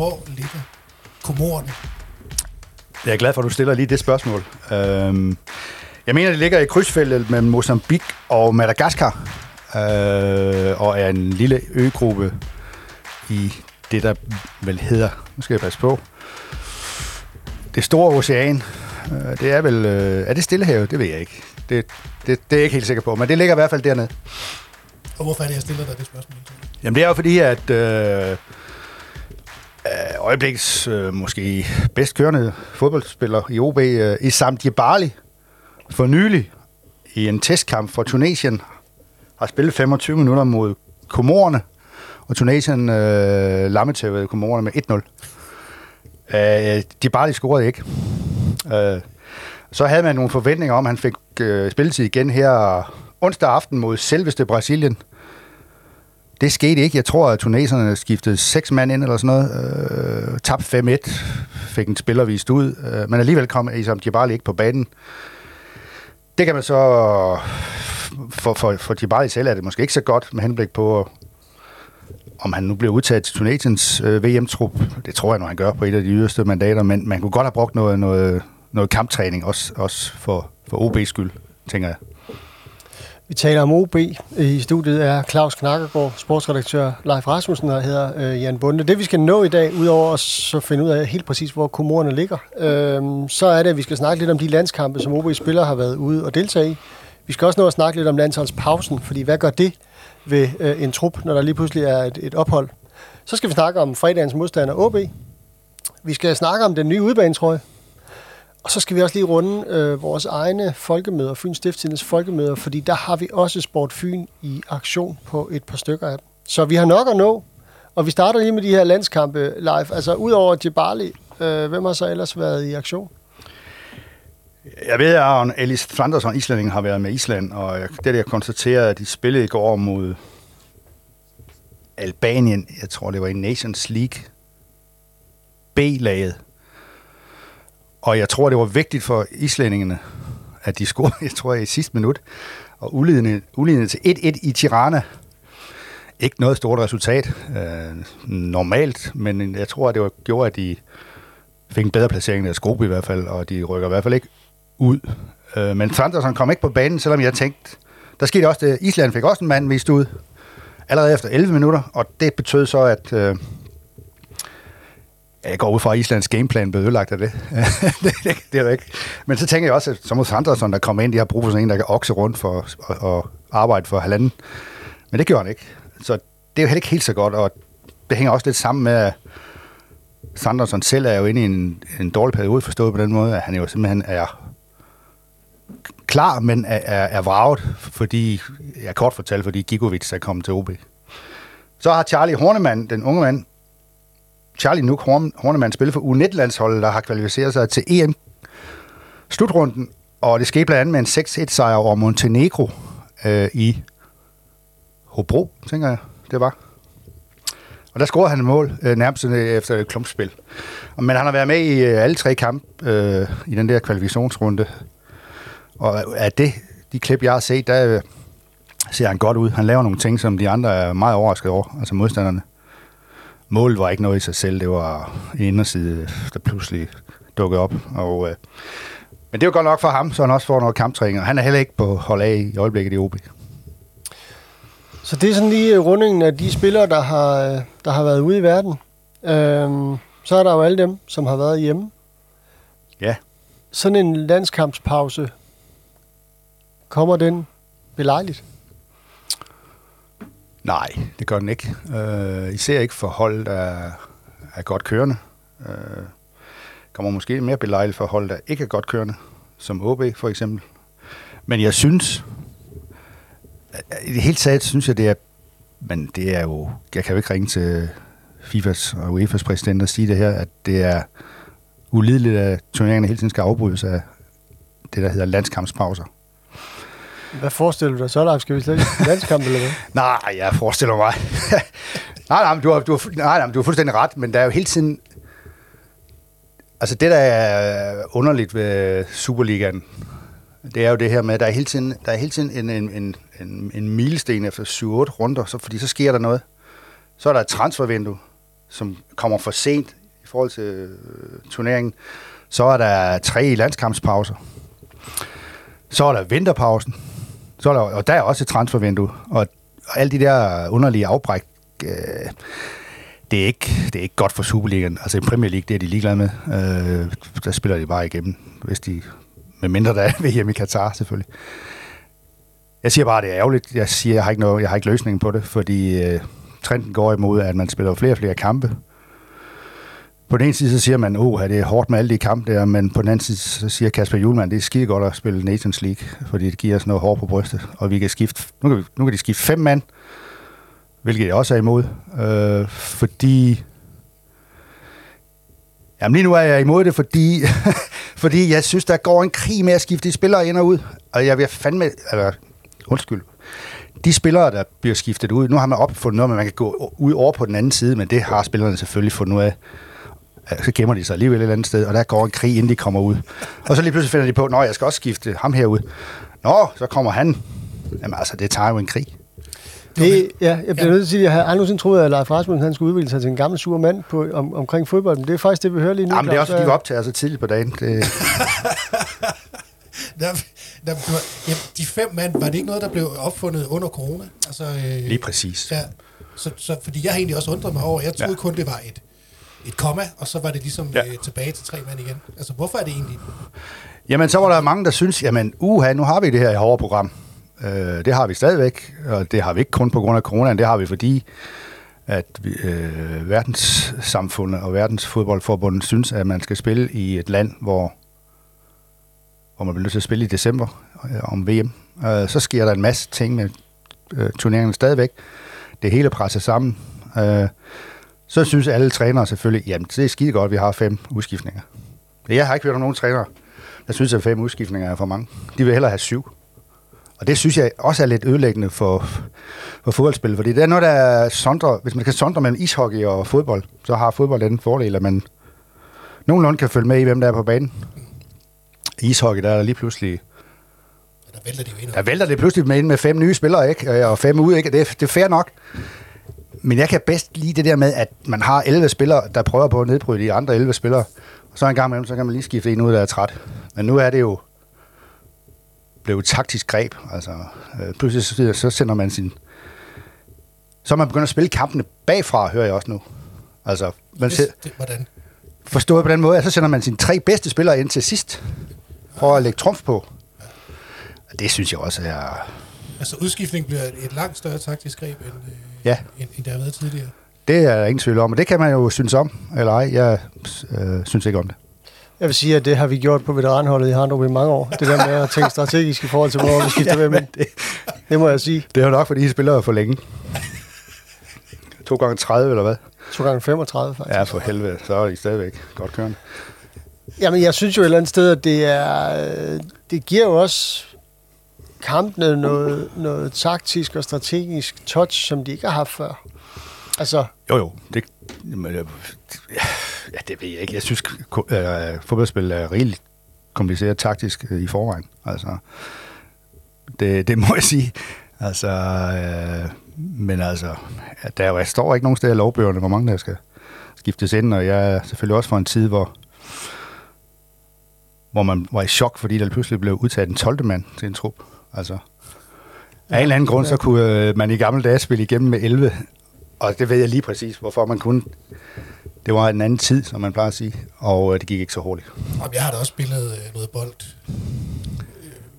Hvor ligger komorerne? Jeg er glad for, at du stiller lige det spørgsmål. Øhm, jeg mener, det ligger i krydsfeltet mellem Mozambique og Madagaskar, øh, og er en lille øgruppe i det, der vel hedder, nu skal jeg passe på, det store ocean. Øh, det er vel, øh, er det Stillehavet? Det ved jeg ikke. Det, det, det er jeg ikke helt sikker på, men det ligger i hvert fald dernede. Og hvorfor er det, jeg stiller dig det spørgsmål? Jamen det er jo fordi, at øh, øjeblikkets øjebliks øh, måske bedst kørende fodboldspiller i OB, øh, Isam Djebali, for nylig i en testkamp for Tunesien, har spillet 25 minutter mod Komorerne, og Tunesien øh, lammetævede Komorerne med 1-0. Øh, Djebali scorede ikke. Øh, så havde man nogle forventninger om, at han fik øh, spilletid igen her onsdag aften mod selveste Brasilien. Det skete ikke. Jeg tror, at tuneserne skiftede seks mand ind eller sådan noget. Øh, tabte 5-1. Fik en spiller vist ud. Øh, men alligevel kom Isam Djibali ikke på banen. Det kan man så... For, for, for Djibali selv er det måske ikke så godt med henblik på, om han nu bliver udtaget til Tunesiens øh, VM-trup. Det tror jeg, nu, han gør på et af de yderste mandater. Men man kunne godt have brugt noget, noget, noget kamptræning, også, også for, for OB's skyld, tænker jeg. Vi taler om OB. I studiet er Claus Knakkergaard, sportsredaktør Leif Rasmussen der hedder øh, Jan Bunde. Det vi skal nå i dag, udover at så finde ud af helt præcis, hvor kommunerne ligger, øh, så er det, at vi skal snakke lidt om de landskampe, som OB-spillere har været ude og deltage i. Vi skal også nå at snakke lidt om landsholdspausen, fordi hvad gør det ved øh, en trup, når der lige pludselig er et, et ophold? Så skal vi snakke om fredagens modstander OB. Vi skal snakke om den nye udbanetrøje, og så skal vi også lige runde øh, vores egne folkemøder, Fyns Stiftstidens folkemøder, fordi der har vi også Sport Fyn i aktion på et par stykker af dem. Så vi har nok at nå, og vi starter lige med de her landskampe live. Altså udover Djibali, øh, hvem har så ellers været i aktion? Jeg ved, at Elis Flandersson, islændingen, har været med Island, og det jeg konstaterede, at de spillede i går mod Albanien, jeg tror det var i Nations League, B-laget, og jeg tror, det var vigtigt for islændingene, at de scorede, jeg tror, i sidste minut. Og uledende, uledende til 1-1 i Tirana. Ikke noget stort resultat, øh, normalt, men jeg tror, at det var, gjorde, at de fik en bedre placering af deres gruppe i hvert fald, og de rykker i hvert fald ikke ud. Øh, men Sanderson kom ikke på banen, selvom jeg tænkte, der skete også det, Island fik også en mand vist ud, allerede efter 11 minutter, og det betød så, at øh, jeg går ud fra, at Islands gameplan blev ødelagt af det. det, det, det er det ikke. Men så tænker jeg også, at så mod Sanderson, der kommer ind, de har brug for sådan en, der kan okse rundt for at arbejde for halvanden. Men det gjorde han ikke. Så det er jo heller ikke helt så godt, og det hænger også lidt sammen med, at Sanderson selv er jo inde i en, en dårlig periode, forstået på den måde, at han jo simpelthen er klar, men er, er, er vraget, fordi, jeg kort fortalt, fordi Gigovic er kommet til OB. Så har Charlie Hornemann, den unge mand, Charlie Nuk Hornemann spille for U19-landsholdet, der har kvalificeret sig til EM slutrunden, og det skete blandt andet med en 6-1-sejr over Montenegro øh, i Hobro, tænker jeg, det var. Og der scorede han et mål, øh, nærmest øh, efter et klumpspil. Men han har været med i øh, alle tre kampe øh, i den der kvalifikationsrunde. Og af det, de klip, jeg har set, der øh, ser han godt ud. Han laver nogle ting, som de andre er meget overrasket over, altså modstanderne målet var ikke noget i sig selv, det var en inderside, der pludselig dukkede op. Og, øh, men det var godt nok for ham, så han også får noget kamptræning, og han er heller ikke på hold af i øjeblikket i OB. Så det er sådan lige rundingen af de spillere, der har, der har været ude i verden. Øhm, så er der jo alle dem, som har været hjemme. Ja. Sådan en landskampspause, kommer den belejligt? Nej, det gør den ikke. Øh, især ikke for hold, der er godt kørende. Øh, kommer måske mere belejligt for hold, der ikke er godt kørende, som OB for eksempel. Men jeg synes, i det hele taget synes jeg, det er, men det er jo, jeg kan jo ikke ringe til FIFAs og UEFA's præsident og sige det her, at det er ulideligt, at turneringerne hele tiden skal afbrydes af det, der hedder landskampspauser. Hvad forestiller du dig så, Leif? Skal vi slet ikke landskamp, eller hvad? nej, jeg forestiller mig. nej, nej, du har, du har, nej, nej, du har fuldstændig ret, men der er jo hele tiden... Altså det, der er underligt ved Superligaen, det er jo det her med, at der er hele tiden, der er hele tiden en, en, en, en, en milesten efter 7-8 runder, så, fordi så sker der noget. Så er der et transfervindue, som kommer for sent i forhold til øh, turneringen. Så er der tre landskampspauser. Så er der vinterpausen. Så er der, og der er også et transfervindue. Og, og alle de der underlige afbræk, øh, det, er ikke, det er ikke godt for Superligaen. Altså i Premier League, det er de ligeglade med. Øh, der spiller de bare igennem, hvis de, med mindre der er VM i Katar selvfølgelig. Jeg siger bare, at det er ærgerligt. Jeg siger, jeg har ikke, noget, jeg har ikke løsningen på det, fordi øh, trenden går imod, at man spiller flere og flere kampe. På den ene side, så siger man, oh, det er hårdt med alle de kampe der, men på den anden side, så siger Kasper Julemand, det er skide godt at spille Nations League, fordi det giver os noget hår på brystet, og vi kan skifte, nu kan, vi, nu kan de skifte fem mand, hvilket jeg også er imod, øh, fordi Jamen lige nu er jeg imod det, fordi, fordi jeg synes, der går en krig med at skifte de spillere ind og ud. Og jeg vil fandme, eller undskyld, de spillere, der bliver skiftet ud, nu har man opfundet noget, men man kan gå ud over på den anden side, men det har spillerne selvfølgelig fundet ud af. Så gemmer de sig alligevel et eller andet sted, og der går en krig, inden de kommer ud. Og så lige pludselig finder de på, at jeg skal også skifte ham herud. Nå, så kommer han. Jamen altså, det tager jo en krig. Det, ja, jeg bliver ja. nødt til at sige, at jeg har aldrig nogensinde troet, at Leif Rasmussen han skulle udvikle sig til en gammel sur mand på, om, omkring fodbold. Men det er faktisk det, vi hører lige nu. Jamen, det er også, fordi vi optager så tidligt på dagen. Det... der, der, ja, de fem mand, var det ikke noget, der blev opfundet under corona? Altså, øh, lige præcis. Ja, så, så, fordi jeg har egentlig også undret mig over, jeg troede ja. kun, det var et, et komma, og så var det ligesom ja. øh, tilbage til tre mand igen. Altså, hvorfor er det egentlig? Jamen, så var der mange, der synes, jamen, uha, nu har vi det her i hårde program. Øh, det har vi stadigvæk, og det har vi ikke kun på grund af coronaen, det har vi fordi, at vi, øh, verdenssamfundet og verdens fodboldforbund synes, at man skal spille i et land, hvor, hvor man bliver nødt til at spille i december øh, om VM. Øh, så sker der en masse ting med øh, turneringerne stadigvæk. Det hele presser sammen. Øh, så synes alle trænere selvfølgelig, jamen det er skide godt, at vi har fem udskiftninger. Jeg har ikke hørt om nogen trænere, der synes, at fem udskiftninger er for mange. De vil hellere have syv. Og det synes jeg også er lidt ødelæggende for, for fodboldspil, fordi det er noget, der er sondre, hvis man kan sondre mellem ishockey og fodbold, så har fodbold den fordel, at man nogenlunde kan følge med i, hvem der er på banen. I ishockey, der er der lige pludselig der vælter, de der vælter det pludselig med ind med fem nye spillere, ikke? Og fem ude, ikke? Det, er, det er fair nok. Men jeg kan bedst lide det der med, at man har 11 spillere, der prøver på at nedbryde de andre 11 spillere. Og så en gang imellem, så kan man lige skifte en ud, der er træt. Men nu er det jo blev et taktisk greb. Altså, øh, pludselig så, så sender man sin... Så man begyndt at spille kampene bagfra, hører jeg også nu. Altså, man det, hvordan? Forstået på den måde, at så sender man sine tre bedste spillere ind til sidst, for at lægge trumf på. Det synes jeg også er... Altså udskiftning bliver et langt større taktisk greb, end, øh, ja. end, end der har været tidligere. Det er der ingen tvivl om, og det kan man jo synes om, eller ej. Jeg øh, synes ikke om det. Jeg vil sige, at det har vi gjort på veteranholdet i Handrup i mange år. Det der med at tænke strategisk i forhold til, hvor vi skifter ja, med. Det, det må jeg sige. Det er jo nok, fordi I spiller for længe. To gange 30, eller hvad? To gange 35, faktisk. Ja, for helvede. Så er I stadigvæk godt kørende. Jamen, jeg synes jo et eller andet sted, at det er... Det giver jo også kampene noget, noget taktisk og strategisk touch, som de ikke har haft før. Altså... Jo, jo. Det, Ja, det ved jeg ikke. Jeg synes, at øh, fodboldspil er rigeligt kompliceret taktisk øh, i forvejen. Altså, det, det må jeg sige. Altså, øh, men altså, der jo, står ikke nogen steder i lovbøgerne, hvor mange der skal skiftes ind, og jeg er selvfølgelig også fra en tid, hvor, hvor man var i chok, fordi der pludselig blev udtaget en 12. mand til en trup. Altså, af en eller anden grund, så kunne øh, man i gamle dage spille igennem med 11, og det ved jeg lige præcis, hvorfor man kunne det var en anden tid, som man plejer at sige, og øh, det gik ikke så hurtigt. Jamen, jeg har da også spillet øh, noget bold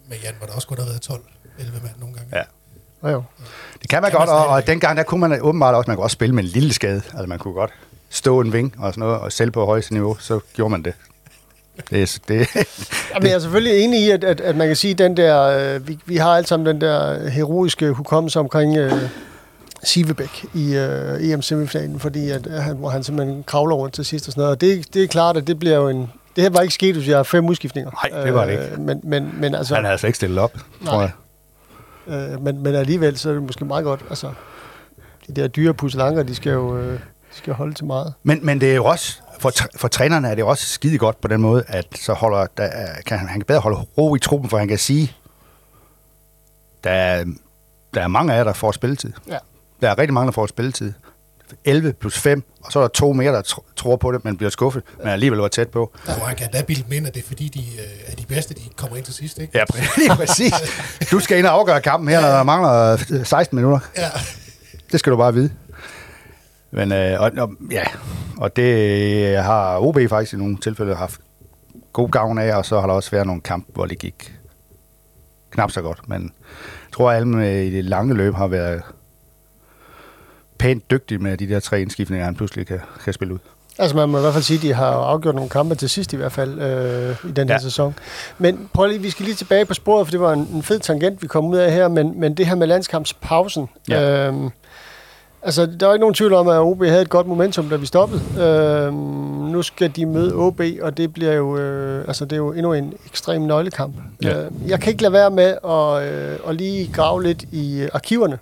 med Jan, hvor der også kunne have været 12 11 mand nogle gange. Ja. Ja, jo. Det kan man kan godt, man og, og dengang der kunne man åbenbart også, man kunne også spille med en lille skade. Altså man kunne godt stå en ving og sådan noget, og selv på højeste niveau, så gjorde man det. Det, det, Jamen, jeg er selvfølgelig enig i, at, at, at man kan sige, den der, øh, vi, vi har alle sammen den der heroiske hukommelse omkring øh, Sivebæk i øh, EM-semifinalen, fordi at, at, hvor han simpelthen kravler rundt til sidst og sådan noget. Og det, det er klart, at det bliver jo en... Det her var ikke sket, hvis jeg har fem udskiftninger. Nej, det var det ikke. Øh, men, men, men altså, han havde altså ikke stillet op, nej. tror jeg. Øh, men, men alligevel, så er det måske meget godt. Altså, de der dyre pusselanker, de skal jo øh, de skal holde til meget. Men, men det er jo også, for, for trænerne er det også skide godt på den måde, at så holder, der, kan, han kan bedre holde ro i truppen, for han kan sige, der er, der er mange af jer, der får spilletid. Ja. Der er rigtig mange, der får spilletid. 11 plus 5, og så er der to mere, der tr- tror på det, men bliver skuffet, men alligevel var tæt på. Der var kan da bilde ind, at det er fordi, de øh, er de bedste, de kommer ind til sidst, ikke? Ja, præ- præcis. Du skal ind og afgøre kampen her, når der mangler øh, 16 minutter. Ja. Det skal du bare vide. Men, øh, og, og, ja, og det har OB faktisk i nogle tilfælde haft god gavn af, og så har der også været nogle kampe, hvor det gik knap så godt. Men jeg tror, at alle i det lange løb har været pænt dygtige med de der tre indskiftninger, han pludselig kan, kan spille ud. Altså man må i hvert fald sige, at de har afgjort nogle kampe til sidst i hvert fald øh, i den her Ja. sæson. Men prøv lige, vi skal lige tilbage på sporet, for det var en, en fed tangent, vi kom ud af her, men, men det her med landskampspausen. Ja. Øhm, altså, der er ikke nogen tvivl om, at OB havde et godt momentum, da vi stoppede. Øhm, nu skal de møde OB, og det bliver jo, øh, altså, det er jo endnu en ekstrem nøglekamp. Ja. Øh, jeg kan ikke lade være med at, øh, at lige grave lidt i øh, arkiverne,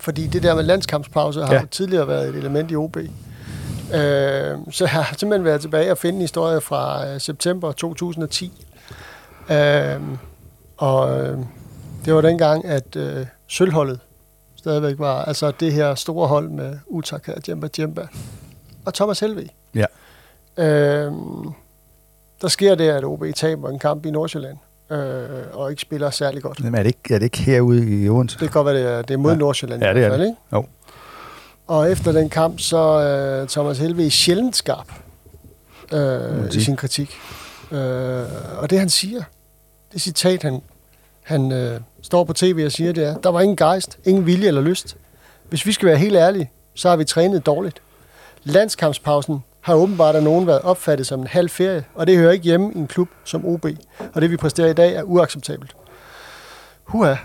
fordi det der med landskampspause har Ja. jo tidligere været et element i OB. Øh, så jeg har simpelthen været tilbage og finde en historie fra øh, september 2010. Øh, og øh, det var dengang, at øh, sølvholdet stadigvæk var, altså det her store hold med Utaka, Djemba Djemba og Thomas Helve. Ja. Øh, der sker det, at OB taber en kamp i Nordsjælland, øh, og ikke spiller særlig godt. Men er det ikke, er det ikke herude i Odense? Det kan godt være, det er, det er mod Ja. Nordsjælland Ja, det er det. ikke? Jo. Og efter den kamp, så øh, Thomas Helve sjældent skarp øh, i sin kritik. Øh, og det han siger, det citat, han, han øh, står på tv og siger, det er, der var ingen gejst, ingen vilje eller lyst. Hvis vi skal være helt ærlige, så har vi trænet dårligt. Landskampspausen har åbenbart af nogen været opfattet som en halv ferie, og det hører ikke hjemme i en klub som OB. Og det vi præsterer i dag er uacceptabelt. Huha. Uh,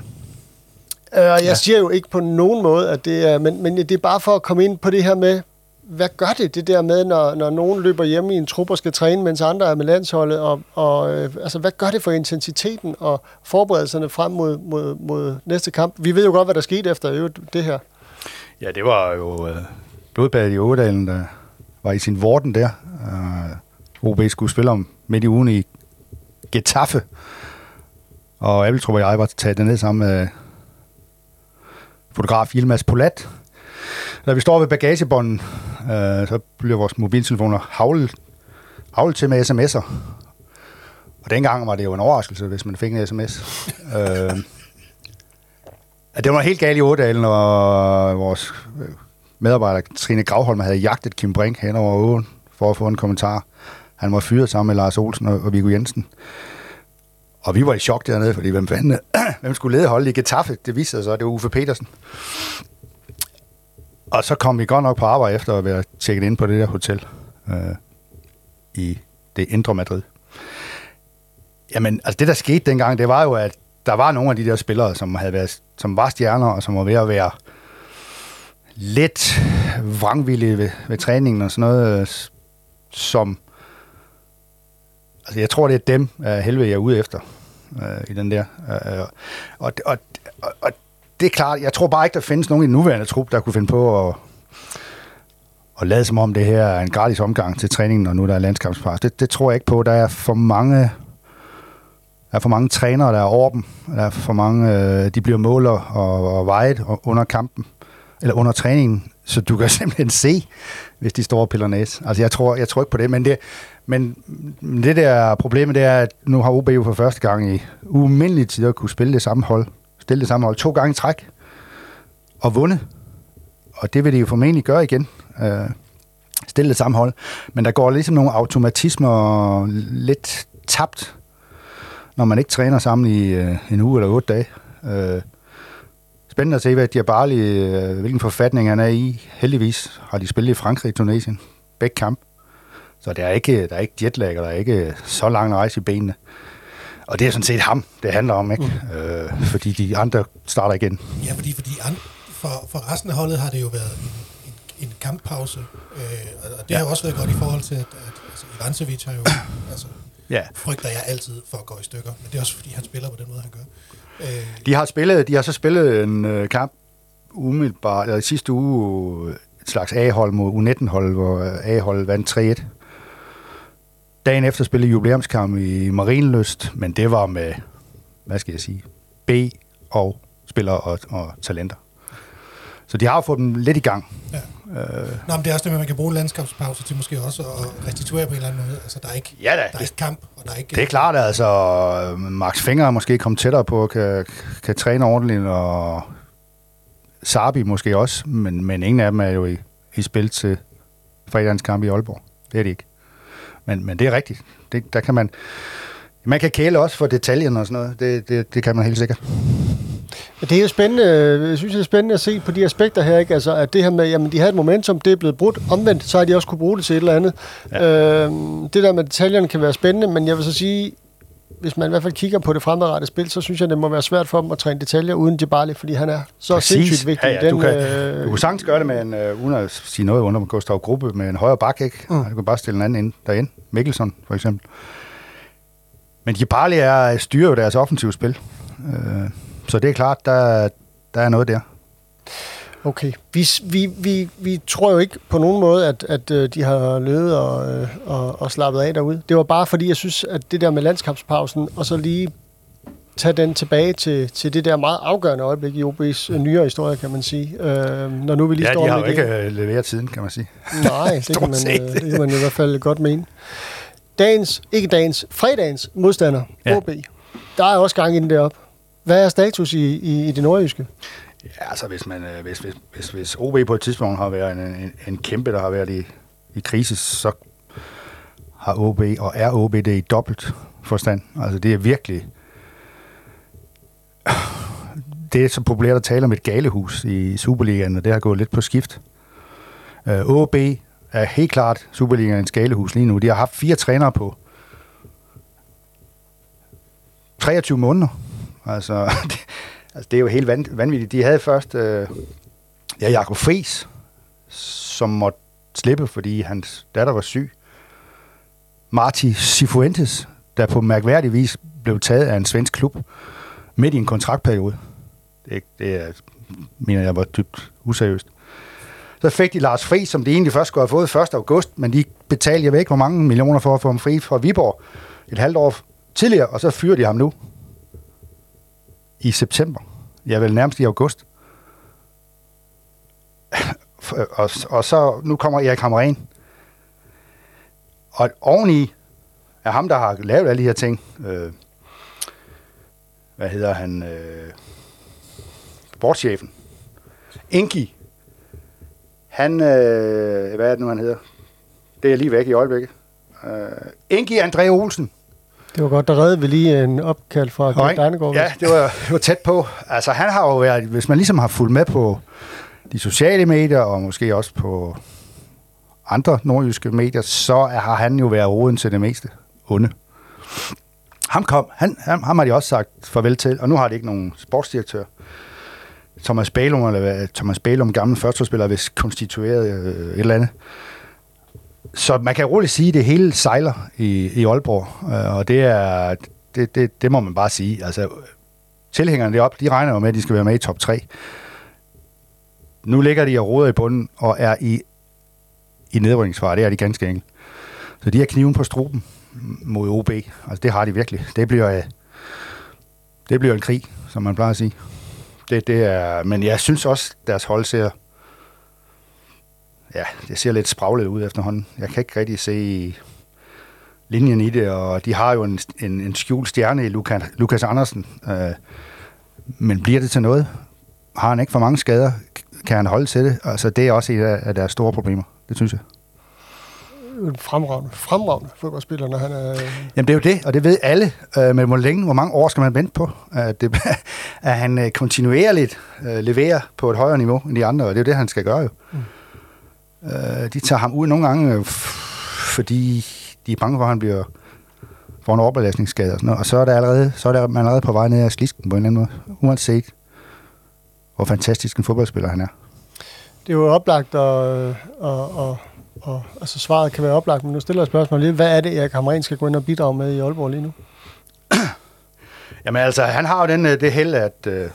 jeg ja. siger jo ikke på nogen måde, at det er, men, men det er bare for at komme ind på det her med, hvad gør det, det der med, når, når nogen løber hjemme i en trup og skal træne, mens andre er med landsholdet, og, og øh, altså, hvad gør det for intensiteten og forberedelserne frem mod, mod, mod næste kamp? Vi ved jo godt, hvad der skete efter øvrigt det her. Ja, det var jo øh, blodbadet i Ådalen, der var i sin vorten der. Øh, OB skulle spille om midt i ugen i Getafe. Og Abeltrup og jeg var taget ned sammen med fotograf Ilmas Polat. Da vi står ved bagagebånden, øh, så bliver vores mobiltelefoner havlet, havlet til med sms'er. Og dengang var det jo en overraskelse, hvis man fik en sms. øh, det var helt galt i Ådalen, og vores øh, medarbejder Trine Gravholm havde jagtet Kim Brink hen over åen for at få en kommentar. Han var fyret sammen med Lars Olsen og, og Viggo Jensen. Og vi var i chok dernede, fordi hvem, fanden, hvem skulle lede holdet i Getafe? Det viste sig så, at det var Uffe Petersen. Og så kom vi godt nok på arbejde efter at være tjekket ind på det der hotel øh, i det indre Madrid. Jamen, altså det der skete dengang, det var jo, at der var nogle af de der spillere, som, havde været, som var stjerner, og som var ved at være lidt vrangvillige ved, ved træningen og sådan noget, øh, som... Altså, jeg tror, det er dem, uh, helvede jeg er ude efter øh, i den der. Øh, og, og, og, og det er klart, jeg tror bare ikke, der findes nogen i den nuværende trup, der kunne finde på at, at lade som om det her er en gratis omgang til træningen, og nu der er landskampspars. Det, det tror jeg ikke på. Der er for mange der er for mange trænere, der er over dem. Der er for mange, øh, de bliver måler og, og vejet under kampen, eller under træningen, så du kan simpelthen se, hvis de står og piller næs. Altså, jeg tror, jeg tror ikke på det, men det, men det der problemet, det er, at nu har OB jo for første gang i umindelig tid at kunne spille det samme hold, stille det samme hold to gange i træk, og vundet. Og det vil de jo formentlig gøre igen. Øh, stille det samme hold. Men der går ligesom nogle automatismer lidt tabt, når man ikke træner sammen i øh, en uge eller otte dage. Øh, spændende at se, hvad Diabali, øh, hvilken forfatning han er i. Heldigvis har de spillet i Frankrig i Tunesien. Begge kamp. Så der er ikke, der er ikke jetlag, og der er ikke øh, så lang rejse i benene. Og det er sådan set ham, det handler om, ikke? Mm. Øh, fordi de andre starter igen. Ja, fordi, fordi an, for, for resten af holdet har det jo været en, en, en kamppause, øh, og det ja. har jo også været godt i forhold til, at, at altså, Ivancevic har jo, altså, Ja. frygter jeg altid for at gå i stykker, men det er også fordi, han spiller på den måde, han gør. Øh, De har spillet, de har så spillet en øh, kamp umiddelbart, eller sidste uge, et slags A-hold mod U19-hold, hvor øh, A-hold vandt 3-1. Dagen efter spillede jubilæumskamp i Marienlyst, men det var med, hvad skal jeg sige, B og spillere og, og talenter. Så de har fået dem lidt i gang. Nå, men det er også det man kan bruge en landskabspause til måske også at restituere på en eller anden måde. Altså, der er ikke, Ja da, der er det- ikke kamp, og der er ikke... Det er klart, altså Max Finger er måske kommet tættere på, kan, kan træne ordentligt, og Sabi måske også, men, men ingen af dem er jo i, i spil til fredagens kamp i Aalborg. Det er de ikke. Men, men det er rigtigt. Det, der kan man, man kan kæle også for detaljen og sådan noget. Det, det, det kan man helt sikkert. Det er jo spændende, jeg synes, det er spændende at se på de aspekter her, ikke? Altså, at det her med, jamen, de havde et momentum, det er blevet brudt. Omvendt, så har de også kunne bruge det til et eller andet. Ja. Øhm, det der med detaljerne kan være spændende, men jeg vil så sige, hvis man i hvert fald kigger på det fremadrettede spil, så synes jeg, det må være svært for dem at træne detaljer uden Djibali, fordi han er så Præcis. sindssygt vigtig. Ja, ja, i du den, kan- øh, Du kunne sagtens gøre det med en, uh, uden at sige noget under Gustav Gruppe, med en højere bak, ikke? Mm. Du kan bare stille en anden ind derinde. Mikkelsen, for eksempel. Men Jibali er, styrer jo deres offensive spil. Uh, så det er klart, der, der er noget der. Okay. Vi, vi, vi, vi tror jo ikke på nogen måde, at, at øh, de har løbet og, øh, og, og slappet af derude. Det var bare fordi, jeg synes, at det der med landskampspausen, og så lige tage den tilbage til, til det der meget afgørende øjeblik i OB's øh, nyere historie, kan man sige. Øh, når nu vi lige Ja, står de har jo det. ikke uh, leveret tiden, kan man sige. Nej, det kan, man, det kan man i hvert fald godt mene. Dagens, ikke dagens, fredagens modstander. Ja. OB. Der er også gang i den deroppe. Hvad er status i, i, i det nordjyske? Ja, altså hvis, man, øh, hvis, hvis, hvis, hvis OB på et tidspunkt har været en, en, en kæmpe, der har været i, i krise, så har OB og er OB det i dobbelt forstand. Altså det er virkelig... Det er så populært at tale om et galehus i Superligaen, og det har gået lidt på skift. Øh, OB er helt klart Superligaens galehus lige nu. De har haft fire trænere på 23 måneder. Altså, det, altså, det er jo helt vanvittigt. De havde først øh, ja, Jakob Friis, som måtte slippe, fordi hans datter var syg. Marti Sifuentes, der på mærkværdig vis blev taget af en svensk klub midt i en kontraktperiode. Det, det er, mener jeg var dybt useriøst. Så fik de Lars Fri, som de egentlig først skulle have fået 1. august, men de betalte, jeg ved ikke, hvor mange millioner for at få ham fri fra Viborg et halvt år tidligere, og så fyrer de ham nu i september. Ja, vel nærmest i august. og, og så, nu kommer Erik Hamren. Og oveni er ham, der har lavet alle de her ting. Øh, hvad hedder han? Øh, sportschefen. Inki. Han, øh, hvad er det nu, han hedder? Det er lige væk i øjeblikket. Øh, Inki André Olsen. Det var godt, der redde vi lige en opkald fra Gert Dejnegård. Ja, det var, det var tæt på. Altså, han har jo været, hvis man ligesom har fulgt med på de sociale medier, og måske også på andre nordjyske medier, så har han jo været roden til det meste onde. Ham kom, han, ham, ham har de også sagt farvel til, og nu har de ikke nogen sportsdirektør. Thomas Balum, eller Thomas Balum, gammel førsteårsspiller, hvis konstitueret øh, et eller andet. Så man kan roligt sige, at det hele sejler i, i Aalborg, øh, og det er det, det, det må man bare sige. Altså, tilhængerne deroppe, de regner jo med, at de skal være med i top 3. Nu ligger de og roder i bunden og er i, i nedrykningsfare. Det er de ganske enkelt. Så de har kniven på struben mod OB. Altså, det har de virkelig. Det bliver, øh, det bliver en krig, som man plejer at sige. Det, det er, men jeg synes også, deres hold ser ja, det ser lidt spraglet ud efterhånden. Jeg kan ikke rigtig se linjen i det, og de har jo en, en, en skjult stjerne i Lukas, Lukas Andersen. Øh, men bliver det til noget? Har han ikke for mange skader? Kan han holde til det? Altså, det er også et af, deres store problemer. Det synes jeg. En fremragende, fremragende fodboldspiller, når han er... Jamen, det er jo det, og det ved alle. Øh, men hvor længe, hvor mange år skal man vente på? At, det, at han øh, kontinuerligt øh, leverer på et højere niveau end de andre, og det er jo det, han skal gøre jo. Mm. Øh, de tager ham ud nogle gange, øh, fordi de er bange for, at han bliver får en overbelastningsskade og sådan noget. Og så er, der allerede, så er der, man allerede på vej ned af slisken på en eller anden måde. Uanset hvor fantastisk en fodboldspiller han er. Det er jo oplagt, og, og, og, og altså svaret kan være oplagt, men nu stiller jeg et spørgsmål lige. Hvad er det, Erik Hamren skal gå ind og bidrage med i Aalborg lige nu? Jamen altså, han har jo den, øh, det held, at øh, han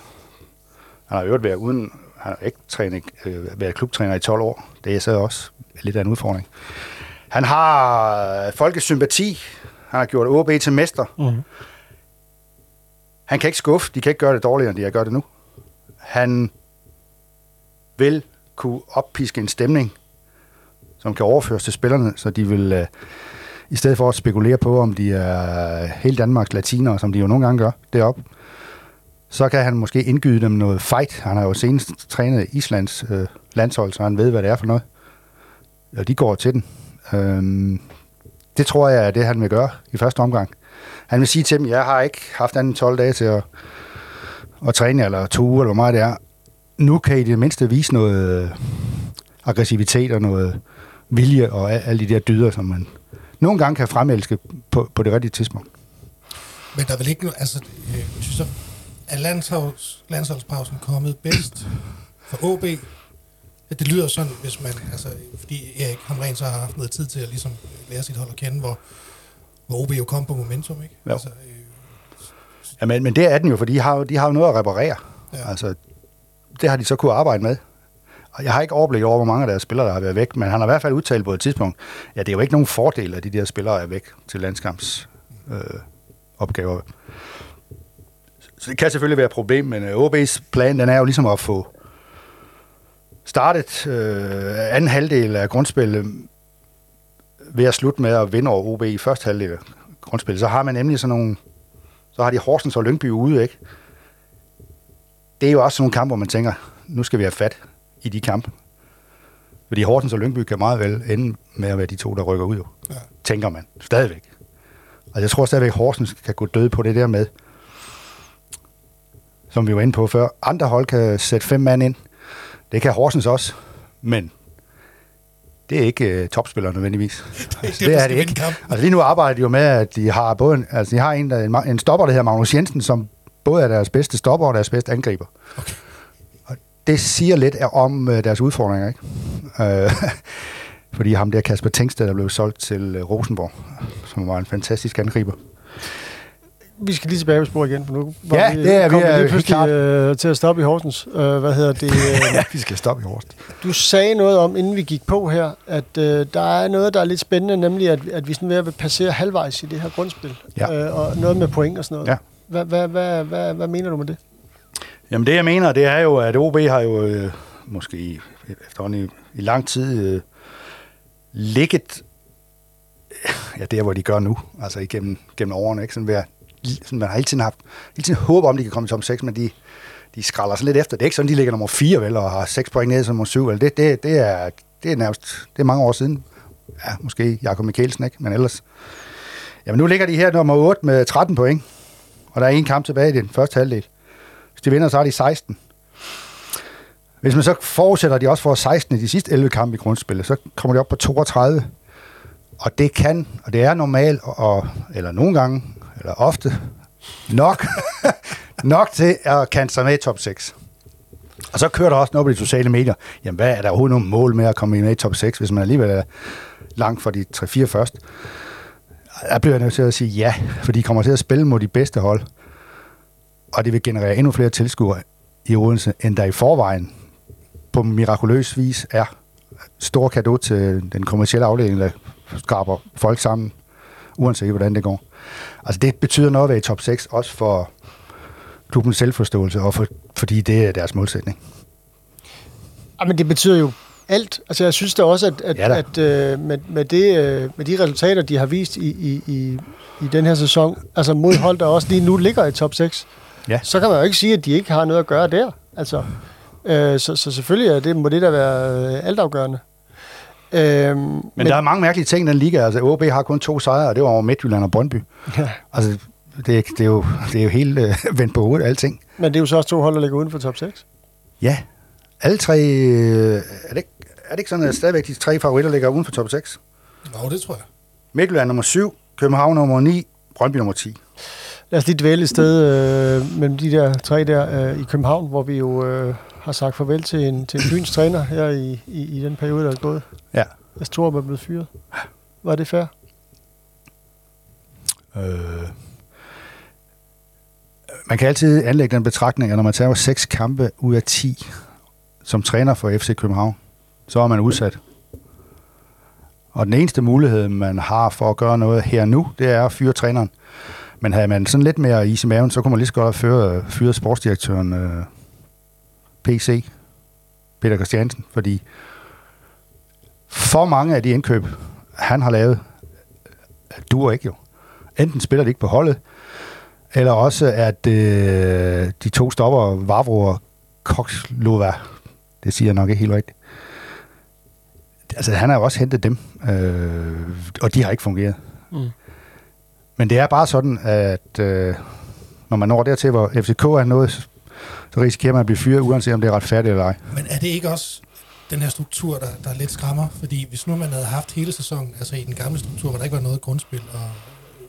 har jo øvrigt været uden, har ikke trænet, øh, været klubtræner i 12 år. Det er så også lidt af en udfordring. Han har øh, folkets sympati. Han har gjort OB til mester. Mm. Han kan ikke skuffe. De kan ikke gøre det dårligere, end de har gjort det nu. Han vil kunne oppiske en stemning, som kan overføres til spillerne, så de vil, øh, i stedet for at spekulere på, om de er hele Danmarks latinere, som de jo nogle gange gør deroppe, så kan han måske indgyde dem noget fight. Han har jo senest trænet Islands øh, landshold, så han ved, hvad det er for noget. Og de går til den. Øhm, det tror jeg er det, han vil gøre i første omgang. Han vil sige til dem, jeg har ikke haft anden 12 dage til at, at træne, eller to uger, eller hvor meget det er. Nu kan I det mindste vise noget øh, aggressivitet og noget vilje og alle de der dyder, som man nogle gange kan fremelske på, på det rigtige tidspunkt. Men der er vel ikke, altså, øh, er landsholds, landsholdspausen kommet bedst for OB? Det lyder sådan, hvis man, altså, fordi Erik Hamren så har haft noget tid til at ligesom lære sit hold at kende, hvor, hvor OB jo kom på momentum, ikke? Jo. Altså, øh, Ja, men, men det er den jo, for de har, jo- de har jo noget at reparere. Ja. Ja. Altså, det har de så kunne arbejde med. Og jeg har ikke overblik over, hvor mange af deres spillere, der har været væk, men han har i hvert fald udtalt på et tidspunkt, ja, det er jo ikke nogen fordel, at de der spillere er væk til landskamps øh, opgaver. Så det kan selvfølgelig være et problem, men øh, OB's plan, den er jo ligesom at få startet øh, anden halvdel af grundspillet ved at slutte med at vinde over OB i første halvdel af grundspillet. Så har man nemlig sådan nogle så har de Horsens og Lyngby ude, ikke? Det er jo også sådan nogle kampe, hvor man tænker, nu skal vi have fat i de kampe. Fordi Horsens og Lyngby kan meget vel ende med at være de to, der rykker ud, jo. Ja. Tænker man. Stadigvæk. Og jeg tror stadigvæk, Horsens kan gå død på det der med, som vi var inde på før. Andre hold kan sætte fem mand ind. Det kan Horsens også. Men det er ikke uh, topspillere nødvendigvis. Altså, det, det er det ikke. Altså lige nu arbejder de jo med, at de har både en, altså de har en, der, en, en stopper, der hedder Magnus Jensen, som både er deres bedste stopper og deres bedste angriber. Okay. Og det siger lidt om uh, deres udfordringer, ikke? Uh, fordi ham der Kasper Tengsted, der blev solgt til uh, Rosenborg, som var en fantastisk angriber. Vi skal lige tilbage på spor igen, for nu var Ja, vi, det er vi kom er lige pludselig øh, til at stoppe i Horsens. Øh, hvad hedder det? Øh, ja, vi skal stoppe i Horst. Du sagde noget om, inden vi gik på her, at øh, der er noget, der er lidt spændende, nemlig at, at vi sådan ved at passere halvvejs i det her grundspil. Ja. Øh, og noget med point og sådan noget. Ja. Hvad, hvad, hvad, hvad, hvad mener du med det? Jamen det jeg mener, det er jo, at OB har jo øh, måske i- efterhånden i, i lang tid øh, ligget ja, der, hvor de gør nu, altså igennem gennem årene, ikke? Sådan ved at, man har hele tiden haft hele tiden håb om, at de kan komme i top 6, men de, de skralder sådan lidt efter. Det er ikke sådan, de ligger nummer 4, vel, og har 6 point ned som nummer 7. Vel? Det, det, det, er, det er nærmest det er mange år siden. Ja, måske Jakob Mikkelsen, ikke? Men ellers... Jamen nu ligger de her nummer 8 med 13 point, og der er en kamp tilbage i den første halvdel. Hvis de vinder, så har de 16. Hvis man så forudsætter, at de også får 16 i de sidste 11 kampe i grundspillet, så kommer de op på 32. Og det kan, og det er normalt, og, eller nogle gange, eller ofte, nok, nok til at kante sig med i top 6. Og så kører der også noget på de sociale medier. Jamen, hvad er der overhovedet nogle mål med at komme med i top 6, hvis man alligevel er langt fra de 3-4 først? Der bliver jeg nødt til at sige ja, for de kommer til at spille mod de bedste hold. Og det vil generere endnu flere tilskuere i Odense, end der i forvejen på mirakuløs vis er. Stor kado til den kommercielle afdeling, der skraber folk sammen, uanset hvordan det går. Altså det betyder noget at være i top 6, også for klubbens selvforståelse, og for, fordi det er deres målsætning. Ah, men det betyder jo alt. Altså, jeg synes da også, at, at, Ja da. at øh, med, med, det, øh, med de resultater, de har vist i, i, i, i den her sæson, altså mod hold, der også lige nu ligger i top 6, Ja. så kan man jo ikke sige, at de ikke har noget at gøre der. Altså, øh, så, så selvfølgelig er det, må det da være øh, altafgørende. Øh, men, Men, der er mange mærkelige ting i den liga. Altså, OB har kun to sejre, og det var over Midtjylland og Brøndby. ja, Altså, det, er- det, er, jo, det er jo helt øh, vendt på hovedet, alting. men det er jo så også to hold, der ligger uden for top 6. Ja, alle tre... Øh, er, det ikke, er det ikke sådan, at stadigvæk de tre favoritter ligger uden for top 6? Nå, det tror jeg. Midtjylland nummer 7, København nummer 9, Brøndby nummer 10. Lad os lige dvæle et sted øh, mellem de der tre der øh, i København, hvor vi jo øh, har sagt farvel til en, til en byens træner her i, i, i den periode, der er gået. Ja. Jeg tror, man er blevet fyret. Var det fair? Øh, man kan altid anlægge den betragtning, at når man tager seks kampe ud af 10 som træner for FC København, så er man udsat. Og den eneste mulighed, man har for at gøre noget her nu, det er at fyre træneren. Men havde man sådan lidt mere is i maven, så kunne man lige så godt have fyret, fyret sportsdirektøren øh, PC. Peter Christiansen, fordi for mange af de indkøb, han har lavet, duer ikke jo. Enten spiller de ikke på holdet, eller også at øh, de to stopper, Vavro og Kokslova, det siger jeg nok ikke helt rigtigt. Altså, han har jo også hentet dem, øh, og de har ikke fungeret. Mm. Men det er bare sådan, at øh, når man når dertil, hvor FCK er noget, så risikerer man at blive fyret, uanset om det er retfærdigt eller ej. Men er det ikke også den her struktur, der, der lidt skræmmer? Fordi hvis nu man havde haft hele sæsonen, altså i den gamle struktur, hvor der ikke var noget grundspil, og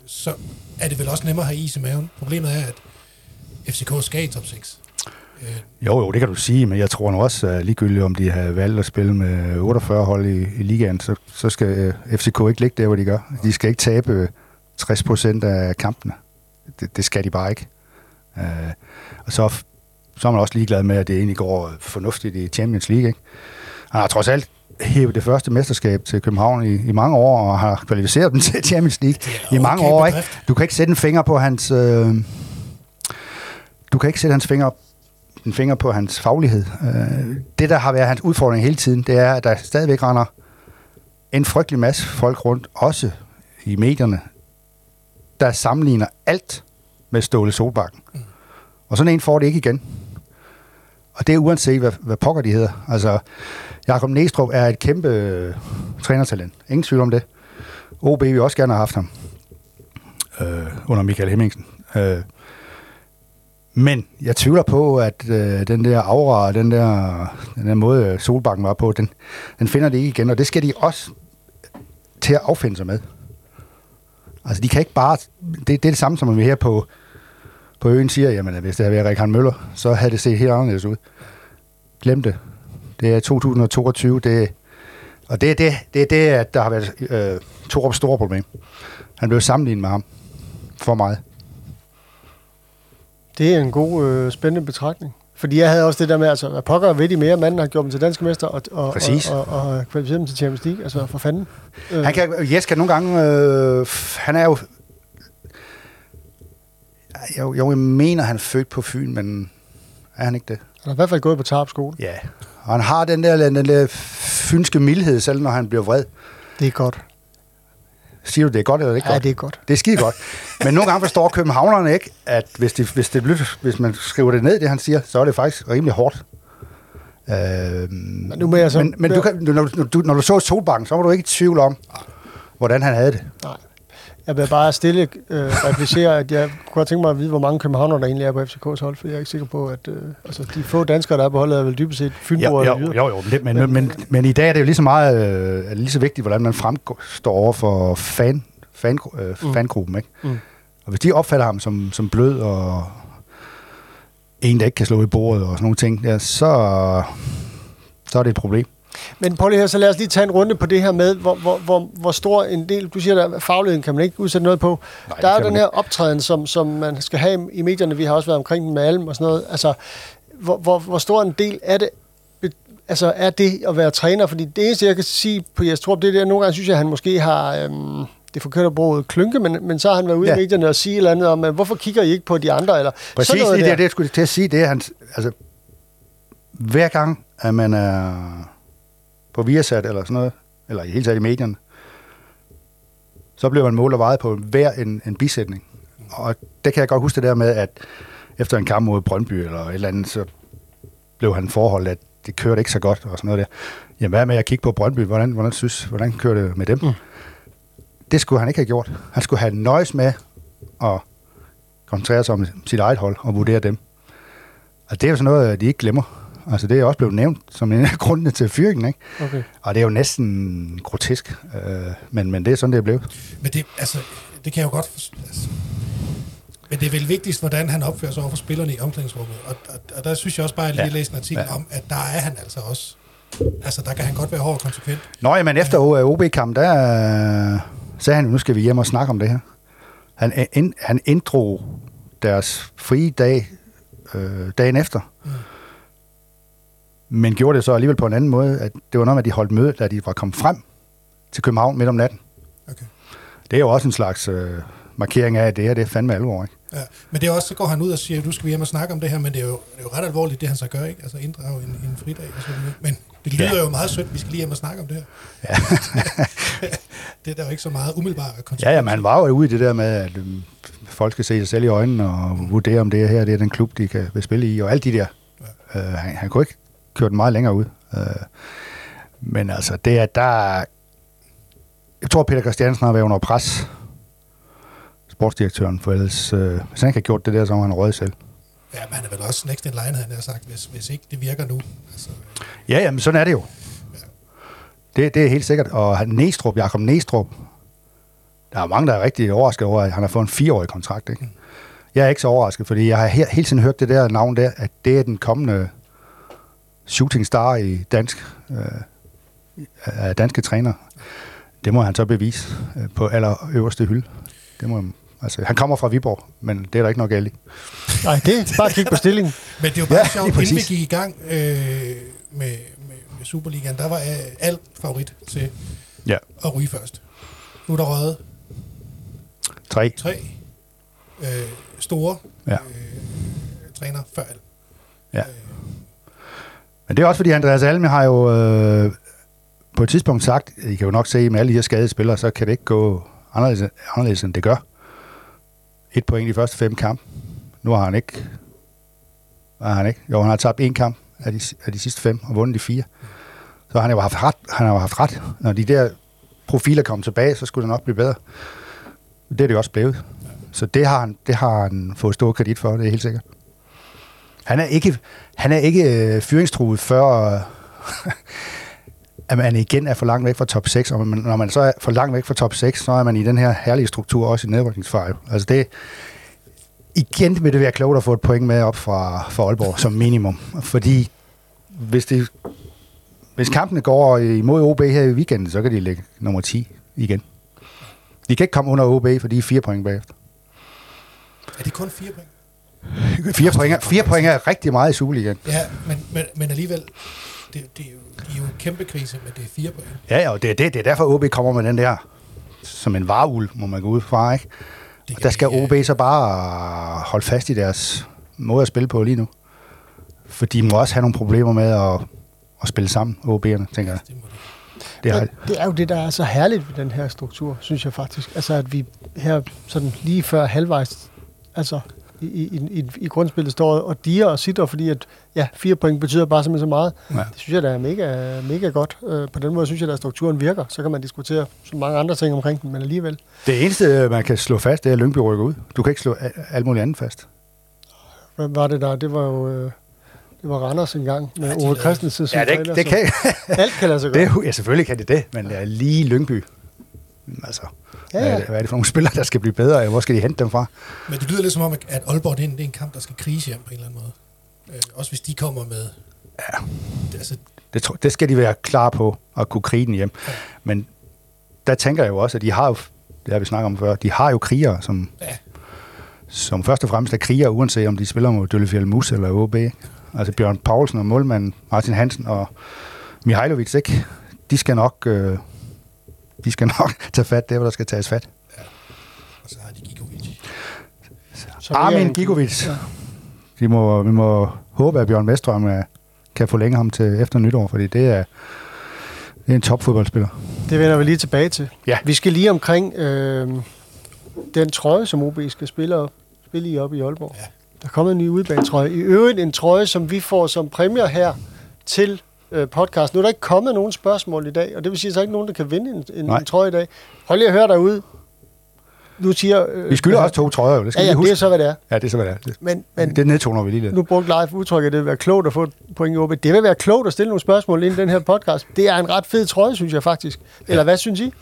så er det vel også nemmere at have is i maven. Problemet er, at FCK skal i top 6. Øh, Jo, jo, det kan du sige, men jeg tror nu også, at ligegyldigt om de har valgt at spille med 48 hold i, i ligaen, så, så skal øh, FCK ikke ligge der, hvor de gør. De skal ikke tabe øh, 60 procent af kampene. Det, det skal de bare ikke. Øh, og så, så er man også ligeglad med, at det egentlig går fornuftigt i Champions League. Ikke? Han har trods alt hævet det første mesterskab til København i, i mange år, og har kvalificeret dem til Champions League er i mange okay år. Ikke? Du kan ikke sætte en finger på hans... Øh, du kan ikke sætte hans finger en finger på hans faglighed. Øh, det, der har været hans udfordring hele tiden, det er, at der stadigvæk render en frygtelig masse folk rundt, også i medierne, der sammenligner alt med Ståle Solbakken. Og sådan en får det ikke igen. Og det er uanset, hvad, hvad pokker de hedder. Altså, Jakob Næstrup er et kæmpe øh, trænertalent. Ingen tvivl om det. OB vil også gerne have haft ham øh, under Michael Hemmingsen. Øh, men jeg tvivler på, at øh, den der aura, den der, den der måde Solbakken var på, den, den finder det ikke igen, og det skal de også til at affinde sig med. Altså, de kan ikke bare... Det, det er det samme, som vi her på, på øen siger, jamen, hvis det havde været Rikard Møller, så havde det set helt anderledes ud. Glem det. Det er 2022, det, og det er det, det, er det at der har været øh, Torups store problem. Han blev sammenlignet med ham for meget. Det er en god, øh, spændende betragtning. Fordi jeg havde også det der med, altså, hvad pokker ved de mere, manden har gjort dem til danske mester, og, og, Præcis. og, og, og kvalificeret dem til Champions League, altså for fanden. Øh, Han kan, Jes kan nogle gange, øh, han er jo, jo, jo, jeg mener, han er født på Fyn, men er han ikke det? han har i hvert fald gået på Tarp skole. Ja. Og han har den der, den der fynske mildhed, selv når han bliver vred. Det er godt. Siger du, det er godt eller ikke Ja, godt? det er godt. Det er skide godt. Men nogle gange forstår københavnerne ikke, at hvis, det, hvis, det, hvis man skriver det ned, det han siger, så er det faktisk rimelig hårdt. Øh, men, nu må jeg så- men, men du kan, når, når, du, når du så Solbakken, så var du ikke i tvivl om, hvordan han havde det. Nej. Jeg vil bare stille øh, replicere, at jeg kunne godt tænke mig at vide, hvor mange københavner der egentlig er på FCK's hold, for jeg er ikke sikker på, at øh, altså, de få danskere, der er på holdet, er vel dybest set Fynboer Jo, jo, jo, jo men, men, men, men, men i dag er det jo lige så meget øh, lige så vigtigt, hvordan man fremstår over for fan, fan, øh, Mm. fangruppen. Ikke? Mm. Og hvis de opfatter ham som, som blød og en, der ikke kan slå i bordet og sådan nogle ting, der, så, så er det et problem. Men lige her, så lad os lige tage en runde på det her med, hvor, hvor, hvor, hvor stor en del, du siger, der fagligheden kan man ikke udsætte noget på. Nej, der er den her optræden, som, som man skal have i medierne, vi har også været omkring den med Alm og sådan noget. Altså, hvor, hvor, hvor stor en del er det, altså er det at være træner? Fordi det eneste, jeg kan sige på Jes Torp, det er, at nogle gange synes jeg, at han måske har... Øhm, det forkerte at bruge klynke, men, men så har han været ude ja. I medierne og sige et eller andet om, hvorfor kigger I ikke på de andre? Eller Præcis sådan noget det, der. det, jeg skulle til at sige, det er hans, altså, hver gang, at man er på Viasat eller sådan noget, eller i hele taget i medierne, så bliver man målt og vejet på hver en, en bisætning. Og det kan jeg godt huske det der med, at efter en kamp mod Brøndby eller et eller andet, så blev han forholdt, at det kørte ikke så godt og sådan noget der. Jamen hvad med at kigge på Brøndby? Hvordan, hvordan, synes, hvordan kører det med dem? Mm. Mm. Det skulle han ikke have gjort. Han skulle have nøjes med at koncentrere sig om sit eget hold og vurdere dem. Og det er jo sådan noget, de ikke glemmer. Altså det er også blevet nævnt som en af grundene til fyringen, ikke? Okay. Og det er jo næsten grotesk, øh, men, men det er sådan, det er blevet. Men det, altså, det kan jeg jo godt forstå. Altså. Men det er vel vigtigst, hvordan han opfører sig over for spillerne i omklædningsrummet. Og, og, og der synes jeg også bare, at jeg lige Ja. læste en artikel Ja. om, at der er han altså også. Altså, der kan han godt være hård og konsekvent. Nå men efter OB-kampen, der øh, sagde han, nu skal vi hjem og snakke om det her. Han, ind, han inddrog deres frie dag øh, dagen efter. Mm. Men gjorde det så alligevel på en anden måde, at det var noget med, at de holdt møde, da de var kommet frem til København midt om natten. Okay. Det er jo også en slags øh, markering af, at det her det er fandme alvor, ikke? Ja, men det er også, så går han ud og siger, at du skal vi hjem og snakke om det her, men det er jo, det er jo ret alvorligt, det han så gør, ikke? Altså inddrage en, en fridag og sådan noget. Men det lyder ja. jo meget sødt, vi skal lige hjem og snakke om det her. Ja. det er der jo ikke så meget umiddelbart Ja, ja, man var jo ude i det der med, at øhm, folk skal se sig selv i øjnene og vurdere, om det her det er den klub, de kan spille i, og alt de der. Ja. Øh, han, han kunne ikke den meget længere ud. Øh, men altså, det er der... Jeg tror, Peter Christiansen har været under pres sportsdirektøren, for ellers, øh, hvis han ikke har gjort det der, så må han råd selv. Ja, men han er vel også next in line, han har sagt, hvis, hvis ikke det virker nu. Altså, ja, jamen sådan er det jo. Ja. Det, det er helt sikkert. Og Næstrup, Jakob Næstrup, der er mange, der er rigtig overrasket over, at han har fået en fireårig kontrakt. Ikke? Mm. Jeg er ikke så overrasket, fordi jeg har he- hele tiden hørt det der navn der, at det er den kommende shooting star i dansk, øh, danske træner. Det må han så bevise øh, på allerøverste hylde. Det må, Altså, han kommer fra Viborg, men det er der ikke noget galt i. Nej, det er bare at kigge på stillingen. men det er jo bare ja, sjovt, inden vi gik i gang øh, med, med, med Superligaen, der var øh, alt favorit til ja. at ryge først. Nu er der røget tre, tre øh, store ja. øh, træner før alt. Ja. Øh. Men det er også fordi, Andreas Alme har jo øh, på et tidspunkt sagt, I kan jo nok se med alle de her skadede spillere, så kan det ikke gå anderledes, anderledes end det gør et point i de første fem kampe. Nu har han ikke... Har han ikke? Jo, han har tabt en kamp af de, af de sidste fem og vundet de fire. Så han har jo haft ret. Han har jo haft ret. Når de der profiler kommer tilbage, så skulle det nok blive bedre. Det er det også blevet. Så det har han, det har han fået stor kredit for, det er helt sikkert. Han er ikke, han er ikke øh, fyringstruet før, at man igen er for langt væk fra top 6, og man, når man så er for langt væk fra top 6, så er man i den her herlige struktur også i nedrykningsfejl. Altså det, igen vil det være klogt at få et point med op fra, fra Aalborg som minimum, fordi hvis, det, hvis kampene går imod OB her i weekenden, så kan de ligge nummer 10 igen. De kan ikke komme under OB, for de er fire point bagefter. Er det kun fire point? Fire point, er, fire point er rigtig meget i Superligaen. Ja, men, men, men alligevel, det, det er jo de er jo en kæmpe krise, men det er fire point. Ja, ja, og det er, det, det er derfor, OB kommer med den der, som en varul, må man gå ud fra, ikke? Og der skal OB så bare holde fast i deres måde at spille på lige nu. For de må også have nogle problemer med at, at spille sammen, OB'erne, tænker jeg. Det er, det er jo det, der er så herligt ved den her struktur, synes jeg faktisk. Altså, at vi her sådan lige før halvvejs, altså i, i, i, i grundspillet står og diger og sitter, fordi at ja, fire point betyder bare simpelthen så meget. Ja. Det synes jeg, der er mega, mega godt. Øh, på den måde synes jeg, at strukturen virker. Så kan man diskutere så mange andre ting omkring den, men alligevel. Det eneste, man kan slå fast, det er, at Lyngby rykker ud. Du kan ikke slå alt muligt andet fast. Hvad var det der? Det var jo... Øh, det var Randers engang med ja, Ove Christensen som ja, det, træner, det kan, Alt kan lade sig gøre. Det, ja, selvfølgelig kan det det, men det er lige Lyngby. Altså, Ja, ja. Hvad, er det, hvad er det for nogle spillere, der skal blive bedre? Hvor skal de hente dem fra? Men det lyder lidt som om, at Aalborg det er, en, det er en kamp, der skal krise hjem på en eller anden måde. Øh, også hvis de kommer med... Ja, det, altså, det, tror, det skal de være klar på, at kunne krige den hjem. Ja. Men der tænker jeg jo også, at de har jo, det har vi snakket om før, de har jo krigere, som, ja. som først og fremmest er krigere, uanset om de spiller mod Døllefjeld Mus eller OB. Altså Bjørn Paulsen og målmanden Martin Hansen og Mihailovic, ikke? De skal nok... Øh, de skal nok tage fat der, hvor der skal tages fat. Ja. Og så har de Gigovic. Armin Gigovic. Ja. Vi, må, vi må håbe, at Bjørn Vestrøm uh, kan forlænge ham til efter nytår, fordi det er, det er en topfodboldspiller. Det vender vi lige tilbage til. Ja. Vi skal lige omkring øh, den trøje, som OB skal spille, spille i op i Aalborg. Ja. Der er kommet en ny udbanetrøje. I øvrigt en trøje, som vi får som præmier her til øh, podcast. Nu er der ikke kommet nogen spørgsmål i dag, og det vil sige, at der er ikke nogen, der kan vinde en, en, en trøje i dag. Hold lige at høre derude. Nu siger... Øh, vi skylder også to trøjer, jo. Det skal ja, ja, huske. det er så, hvad det er. Ja, det er så, hvad det er. Det, men, men, det nedtoner vi lige lidt. Nu brugte live udtryk, at det vil være klogt at få et point i Det vil være klogt at stille nogle spørgsmål ind i den her podcast. Det er en ret fed trøje, synes jeg faktisk. Eller ja. hvad synes I?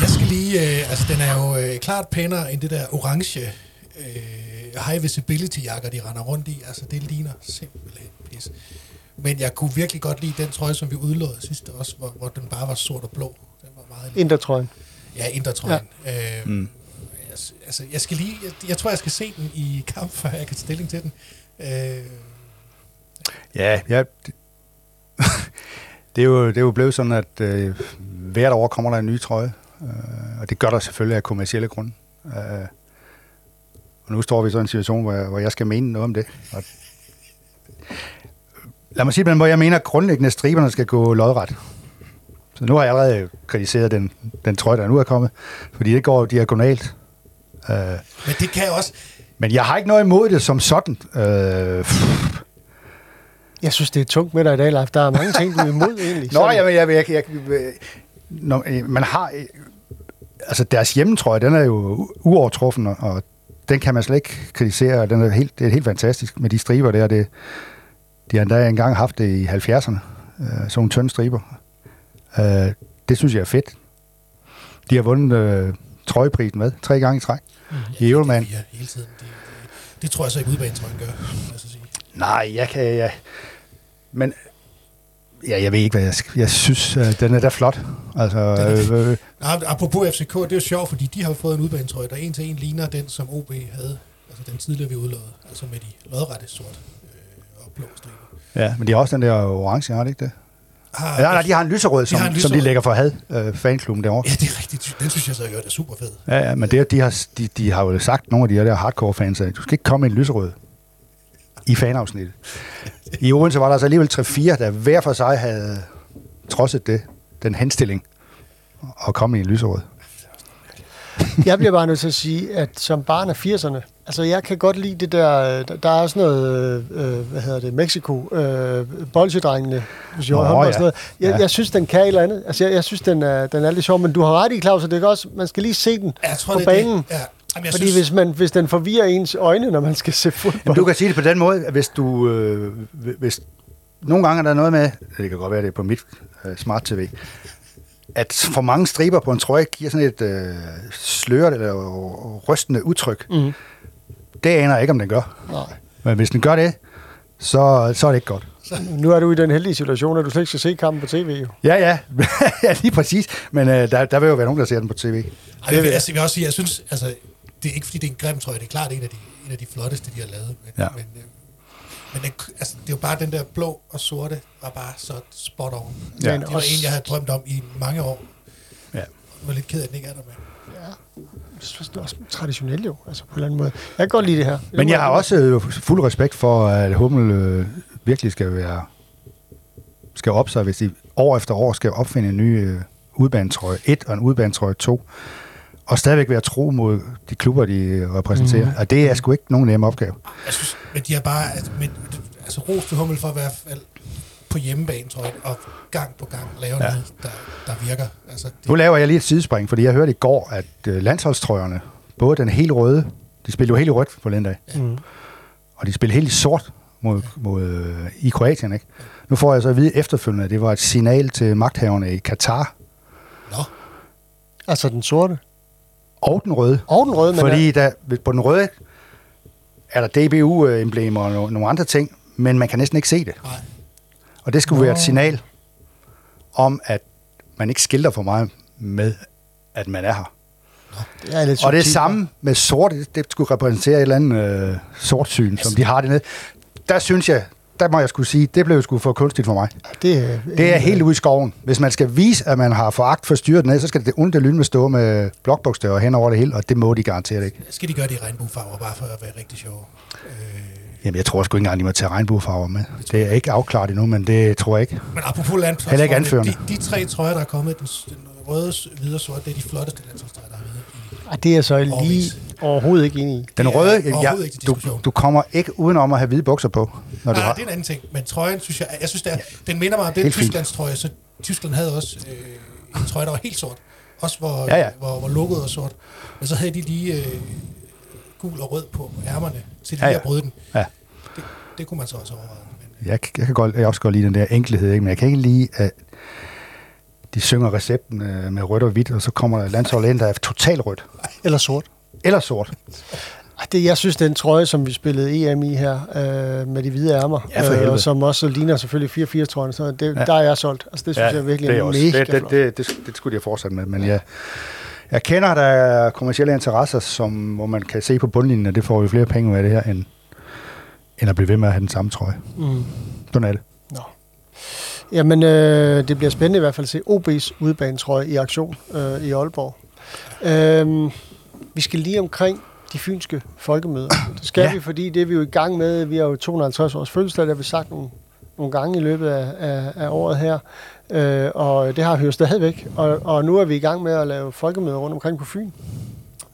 Jeg skal lige... Øh, altså, den er jo øh, klart pænere end det der orange øh, high visibility jakker, de render rundt i. Altså, det ligner simpelthen pis. Men jeg kunne virkelig godt lide den trøje, som vi udlåede sidste også, hvor, hvor den bare var sort og blå. Den var meget Indertrøjen. Ja, indertrøjen. Ja. Øh, mm. jeg, altså, jeg, skal lige, jeg, jeg tror, jeg skal se den i kamp, før jeg kan tage stilling til den. Øh, ja, ja. det, er jo, det er jo blevet sådan, at øh, hvert år kommer der en ny trøje. Øh, og det gør der selvfølgelig af kommersielle grunde. Øh, Og nu står vi så i en situation, hvor jeg, hvor jeg skal mene noget om det. Og lad mig sige det, hvor jeg mener, at grundlæggende striberne skal gå lodret. Så nu har jeg allerede kritiseret den, den trøje, der nu er kommet, fordi det går diagonalt. Uh, Men det kan også... men jeg har ikke noget imod det som sådan. Uh, Jeg synes, det er tungt med dig i dag, Leif. Der er mange ting, du er imod egentlig. Nå, Sådan. jeg, jeg, jeg, jeg, når, øh, man har... øh, Altså, deres hjemmetrøje, den er jo uovertruffen, og- og den kan man slet ikke kritisere. og Den er helt, det er helt fantastisk med de striber der. Det, de har endda engang haft det i 70'erne. Øh, sådan nogle tynde striber. Øh, det synes jeg er fedt. De har vundet øh, trøjeprisen med tre gange i træk. I Euroman. Ja, hele tiden. Det, det, det tror jeg så ikke udbanetrøjen gør, os så sige. Nej, jeg kan... Jeg, men ja, jeg ved ikke, hvad jeg skal... Jeg synes, øh, den er da flot. Altså, øh, øh, Nå, apropos FCK, det er jo sjovt, fordi de har fået en udbanetrøje, der en til en ligner den, som OB havde, altså den tidligere vi udlåede, altså med de lodrette sort øh, og blå striber. ja, men de har også den der orange, har de ikke det? Har, Ja, nej, de har en lyserød, som, en som de lyserød. lægger for had, øh, fanklubben derovre. Ja, det er rigtigt. Den synes jeg så, er super fed. Ja, ja, men det, de, har, de, de har jo sagt, nogle af de her der hardcore fans, at du skal ikke komme med en lyserød i fanafsnittet. I Odense var der altså alligevel 3-4, der hver for sig havde trodset det, den henstilling, og komme i en lyserød. Jeg bliver bare nødt til at sige, at som barn af 80'erne, altså jeg kan godt lide det der, øh, der, er sådan noget, øh, hvad hedder det, Mexico, øh, bolsjedrengene, hvis jeg Nå, håndbold og ja. sådan noget. Jeg, Ja. jeg synes, den kan et eller andet. Altså jeg, jeg synes, den er, den er lidt sjov, men du har ret i, Claus, at det er også, man skal lige se den Jeg tror, på det banen. Det. Ja. Jamen, jeg Fordi synes, hvis, man, hvis den forvirrer ens øjne, når man skal se fodbold. Jamen, du kan sige det på den måde, at hvis du... Øh, hvis, nogle gange er der noget med, det kan godt være, det er på mit øh, smart tv, at for mange striber på en trøje giver sådan et øh, sløret eller rystende udtryk. Mm. Det aner jeg ikke, om den gør. Nej. Men hvis den gør det, så, så er det ikke godt. Nu er du i den heldige situation, at du slet ikke skal se kampen på tv. Jo. Ja, ja. ja lige præcis. Men øh, der, der vil jo være nogen, der ser den på tv. Ej, jeg, vil, altså, jeg vil også sige, jeg synes, altså, det er ikke fordi, det er en grim trøje, det er klart en af de, en af de flotteste, de har lavet. Men, Ja. men, øh, men det, altså, det er jo bare den der blå og sorte, var bare så spot on. Ja. Ja. Det var en, jeg havde drømt om i mange år. Ja. Jeg var lidt ked af, at den ikke er der med. Jeg synes, det er også traditionelt jo, altså på en eller anden måde. Jeg kan godt lide det her. Men jeg har også øh, fuld respekt for, at Hummel øh, virkelig skal være skal op sig, hvis de år efter år skal opfinde en ny øh, udbanetrøje 1 og en udbanetrøje 2, og stadigvæk være tro mod de klubber, de repræsenterer. Mm. Og det er sgu ikke nogen nem opgave. Jeg synes, men de har bare, altså, men, altså ros til Hummel for hvert fald på hjemmebane, tror jeg, og gang på gang lave Ja. ja. noget, der, der virker. Altså, det, Nu laver jeg lige et sidespring, fordi jeg hørte i går, at øh, landsholdstrøjerne, både den helt røde, de spillede jo helt i rødt for den dag, Mm. og de spillede helt i sort mod, mod, øh, i Kroatien. Ikke? Nu får jeg så at vide efterfølgende, at det var et signal til magthaverne i Katar nå, Altså den sorte. og den røde. Og den røde, men Fordi der, på den røde er der DBU-emblemer og no- nogle andre ting, men man kan næsten ikke se det. nej. Og det skulle Nå. være et signal om, at man ikke skilter for meget med, at man er her. det er lidt Og det er samme med sort. Det, skulle repræsentere et eller andet øh, sortsyn, som de har det nede. Der synes jeg, der må jeg skulle sige, det blev sgu for kunstigt for mig. Det, er- Det er helt ude i skoven. Hvis man skal vise, at man har foragt for styret ned, så skal det onde lyn med stå med blokbogstaver hen over det hele, og det må de garanteret ikke. Skal de gøre det i regnbuefarver, bare for at være rigtig sjove? Øh, Jamen, jeg tror sgu ikke engang, de må tage regnbuefarver med. Det er ikke afklaret endnu, men det tror jeg ikke. Men apropos landsholdstrøjer, Heller ikke anførende. de, de tre trøjer, der er kommet, den, den røde, hvide og sorte, det er de flotteste landsholdstrøjer, der har været. Ej, det er jeg så lige overhovedet ikke enig i. Den Det er røde, overhovedet ja, ikke til du, du kommer ikke udenom at have hvide bukser på, når du Nej, har... det er en anden ting, men trøjen, synes jeg, jeg synes, det er, den minder mig om den. Tysklands trøje, så Tyskland havde også øh, en trøje, der var helt sort. Også hvor, Ja, ja. hvor, hvor logoet var sort. Men så havde de lige øh, gul og rød på ærmerne til lige Ja, ja. at bryde den. Ja. Det, det kunne man så også overveje. Men, Jeg, jeg kan godt, jeg også godt lide den der enkelhed, ikke? men jeg kan ikke lide, at de synger recepten øh, med rødt og hvidt, og så kommer der et landshold ind, der er totalt rødt. Eller sort. Eller sort. Det, jeg synes, den trøje, som vi spillede EM i her, øh, med de hvide ærmer, Ja, og som også ligner selvfølgelig 84-trøjen, så det, Ja. ja. der er jeg solgt. Altså, det synes jeg virkelig det er, også, mega det, det, flot. det, det, det, skulle de have fortsat med, men jeg, jeg kender, at der er kommersielle interesser, som, hvor man kan se på bundlinjen, at det får vi flere penge ud af det her, end, end at blive ved med at have den samme trøje. Mm. Sådan er det. Nå. Jamen, øh, det bliver spændende i hvert fald at se OB's udbanetrøje i aktion øh, i Aalborg. Øh, vi skal lige omkring de fynske folkemøder. Det skal ja. vi, fordi det er vi jo i gang med. Vi har jo 250 års fødselsdag, det har vi sagt nogle, nogle gange i løbet af, af, af året her. Øh, og det har jo stadigvæk. Og, og nu er vi i gang med at lave folkemøder rundt omkring på Fyn.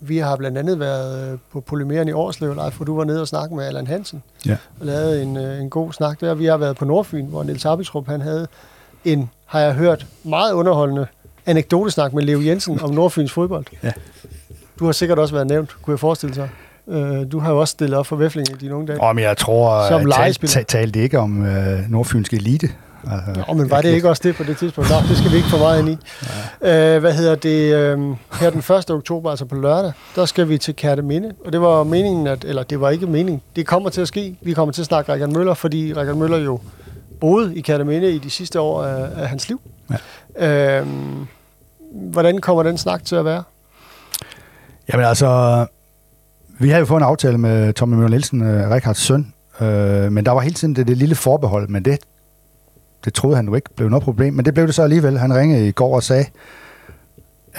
Vi har blandt andet været øh, på Polymeren i Årslev, Leif, hvor du var nede og snakke med Allan Hansen. Ja. Og lavede en, øh, en god snak der. Vi har været på Nordfyn, hvor Niels Abeltrup, han havde en, har jeg hørt, meget underholdende anekdotesnak med Leo Jensen om Nordfyns fodbold. Ja. Du har sikkert også været nævnt, kunne jeg forestille sig. Øh, du har jo også stillet op for Væfling i dine unge dage. Men jeg tror, Som at legespiller. tal, talte ikke om øh, nordfynsk elite. Altså, Nå, men var det ikke også det på det tidspunkt? Nå, det skal vi ikke få meget ind i. Øh, hvad hedder det? Øh, her den 1. oktober, altså på lørdag, der skal vi til Kærteminde. Og det var meningen, at, eller det var ikke meningen, det kommer til at ske. Vi kommer til at snakke Rikard Møller, fordi Rikard Møller jo boede i Kærteminde i de sidste år af, af hans liv. Ja. Øh, hvordan kommer den snak til at være? Jamen altså, vi havde jo fået en aftale med Tommy Møller Nielsen, øh, Rikards søn, øh, men der var hele tiden det, det lille forbehold, men det, det troede han jo ikke blev noget problem, men det blev det så alligevel. Han ringede i går og sagde,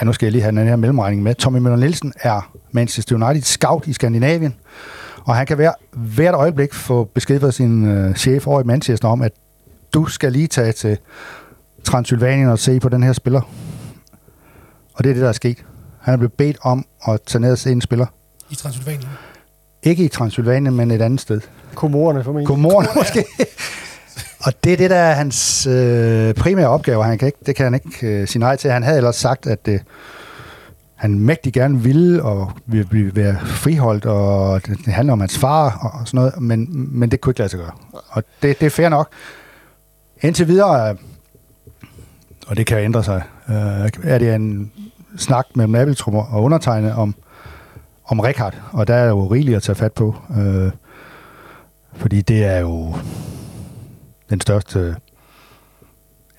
ja, nu skal jeg lige have den her mellemregning med. Tommy Møller Nielsen er Manchester United scout i Skandinavien, og han kan hver, hvert øjeblik få besked fra sin øh, chef over i Manchester om, at du skal lige tage til Transylvanien og se på den her spiller. Og det er det, der er sket. Han er blevet bedt om at tage ned og se en spiller. I Transylvanien. Ikke i Transylvanien, men et andet sted. Komorerne formentlig. Godmorgen måske. Og det er det, der er hans øh, primære opgave. Han kan ikke, det kan han ikke øh, sige nej til. Han havde ellers sagt, at øh, han mægtig gerne ville og ville blive være friholdt, og det, det handler om hans far og, og sådan noget, men, men det kunne ikke lade sig gøre. Og det, det er fair nok. Indtil videre, øh, og det kan jo ændre sig, øh, er det en snak mellem Abeltrum og undertegnet om, om Rikard, og der er jo rigeligt at tage fat på, øh, fordi det er jo den største,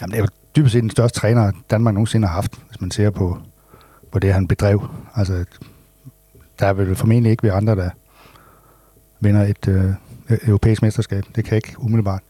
jamen det er jo dybest set den største træner, Danmark nogensinde har haft, hvis man ser på, på det, han bedrev. Altså, der vil formentlig ikke være andre, der vinder et øh, europæisk mesterskab. Det kan jeg ikke umiddelbart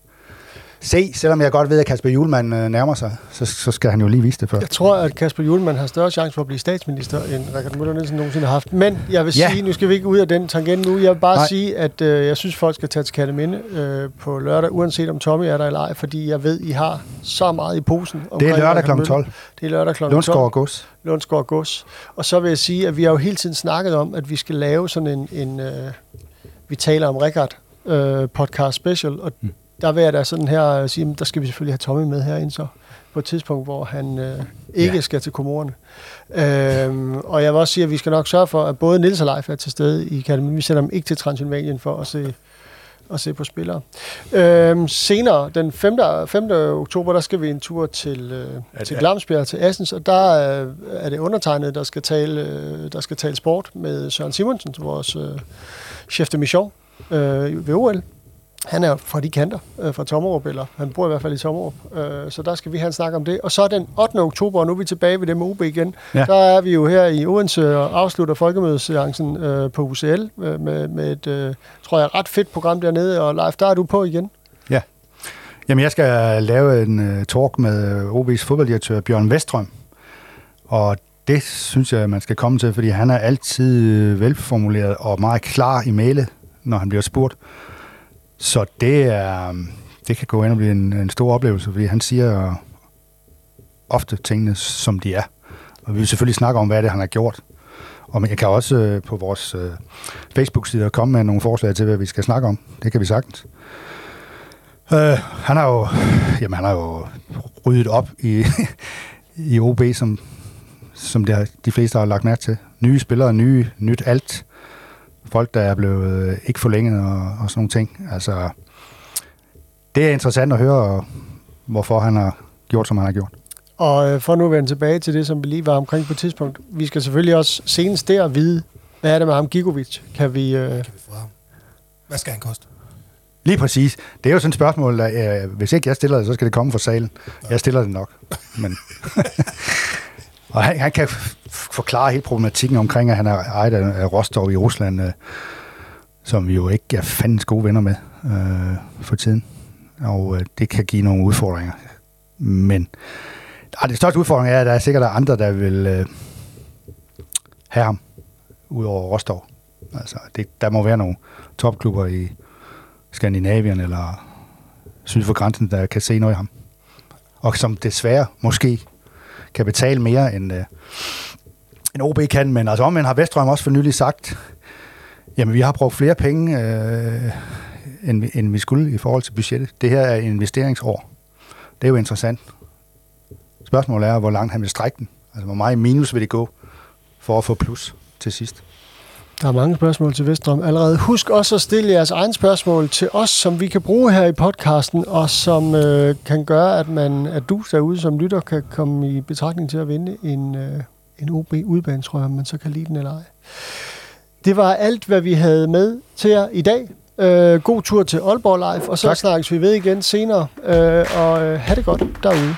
se, selvom jeg godt ved, at Kasper Julemand øh, nærmer sig, så, så skal han jo lige vise det først. Jeg tror, at Kasper Julemand har større chance for at blive statsminister, end Rikard Møller Nielsen nogensinde har haft. Men jeg vil Ja. sige, nu skal vi ikke ud af den tangent nu, jeg vil bare Nej. Sige, at øh, jeg synes, folk skal tage til Katteminde øh, på lørdag, uanset om Tommy er der eller ej, fordi jeg ved, I har så meget i posen. Det er lørdag kl. Møller. 12. Det er lørdag kl. 12. Lundsgaard og Gods. Lundsgaard Gods. Og så vil jeg sige, at vi har jo hele tiden snakket om, at vi skal lave sådan en, en øh, vi taler om Rikard øh, podcast special, og Mm. Der vil jeg da sådan her øh, sige, at der skal vi selvfølgelig have Tommy med herinde så, på et tidspunkt, hvor han øh, ikke Ja. skal til komorerne. Øhm, og jeg vil også sige, at vi skal nok sørge for, at både Nils og Leif er til stede i Akademi. Vi sender dem ikke til Transylvanien for at se, at se på spillere. Øhm, senere, den 5. 5. oktober, der skal vi en tur til, øh, til Glamsbjerg, til Assens, og der øh, er det undertegnet, der skal tale, øh, der skal tale sport med Søren Simonsen, vores øh, chef de mission øh, ved OL. Han er fra de kanter, øh, fra Tommerup, eller han bor i hvert fald i Tommerup, øh, så der skal vi have en snak om det. Og så den 8. oktober, og nu er vi tilbage ved det med OB igen, Ja. ja. der er vi jo her i Odense og afslutter folkemødeseancen øh, på UCL øh, med, med et, øh, tror jeg, ret fedt program dernede, og Leif, der er du på igen. Jamen, jeg skal lave en uh, talk med OB's fodbolddirektør Bjørn Vestrøm, og det synes jeg, man skal komme til, fordi han er altid øh, velformuleret og meget klar i mailet, når han bliver spurgt. Så det er um, det kan gå ind og blive en, en stor oplevelse, fordi han siger ofte tingene, som de er. Og vi vil selvfølgelig snakke om, hvad det han har gjort. Og jeg kan også øh, på vores øh, Facebook-side komme med nogle forslag til, hvad vi skal snakke om. Det kan vi sagtens. Øh, han har jo, jamen, han har jo ryddet op i, i OB, som, som det har, de fleste har lagt mærke til. Nye spillere, nye, nyt alt. Folk, der er blevet øh, ikke forlænget og, og sådan nogle ting. Altså, det er interessant at høre, hvorfor han har gjort, som han har gjort. Og øh, for nu at vende tilbage til det, som vi lige var omkring på et tidspunkt. Vi skal selvfølgelig også senest der vide, hvad er det med ham Gigovic? Kan vi... Øh, Kan vi få ham? Hvad skal han koste? Lige præcis. Det er jo sådan et spørgsmål, der, øh, hvis ikke jeg stiller det, så skal det komme fra salen. Jeg stiller det nok. Men og han, han kan forklare hele problematikken omkring, at han er ejet af Rostov i Rusland, øh, som vi jo ikke er fandens gode venner med øh, for tiden. Og øh, det kan give nogle udfordringer. Men øh, det største udfordring er, at der er sikkert andre, der vil øh, have ham ud over Rostov. Altså, det, der må være nogle topklubber i Skandinavien eller syd for grænsen, der kan se noget i ham. Og som desværre måske kan betale mere end, øh, end OB kan. Men altså omvendt har Vestrøm også for nylig sagt, jamen vi har brugt flere penge, øh, end, vi, end vi skulle i forhold til budgettet. Det her er investeringsår. Det er jo interessant. Spørgsmålet er, hvor langt han vil strække den. Altså, hvor meget minus vil det gå for at få plus til sidst. Der er mange spørgsmål til Vestrøm allerede. Husk også at stille jeres egne spørgsmål til os, som vi kan bruge her i podcasten, og som øh, kan gøre, at, man, at du derude som lytter kan komme i betragtning til at vinde en, øh, en OB udbane, tror jeg, om man så kan lide den eller ej. Det var alt, hvad vi havde med til jer i dag. Øh, god tur til Aalborg Live, og så Tak. snakkes vi ved igen senere. Øh, og øh, have det godt derude.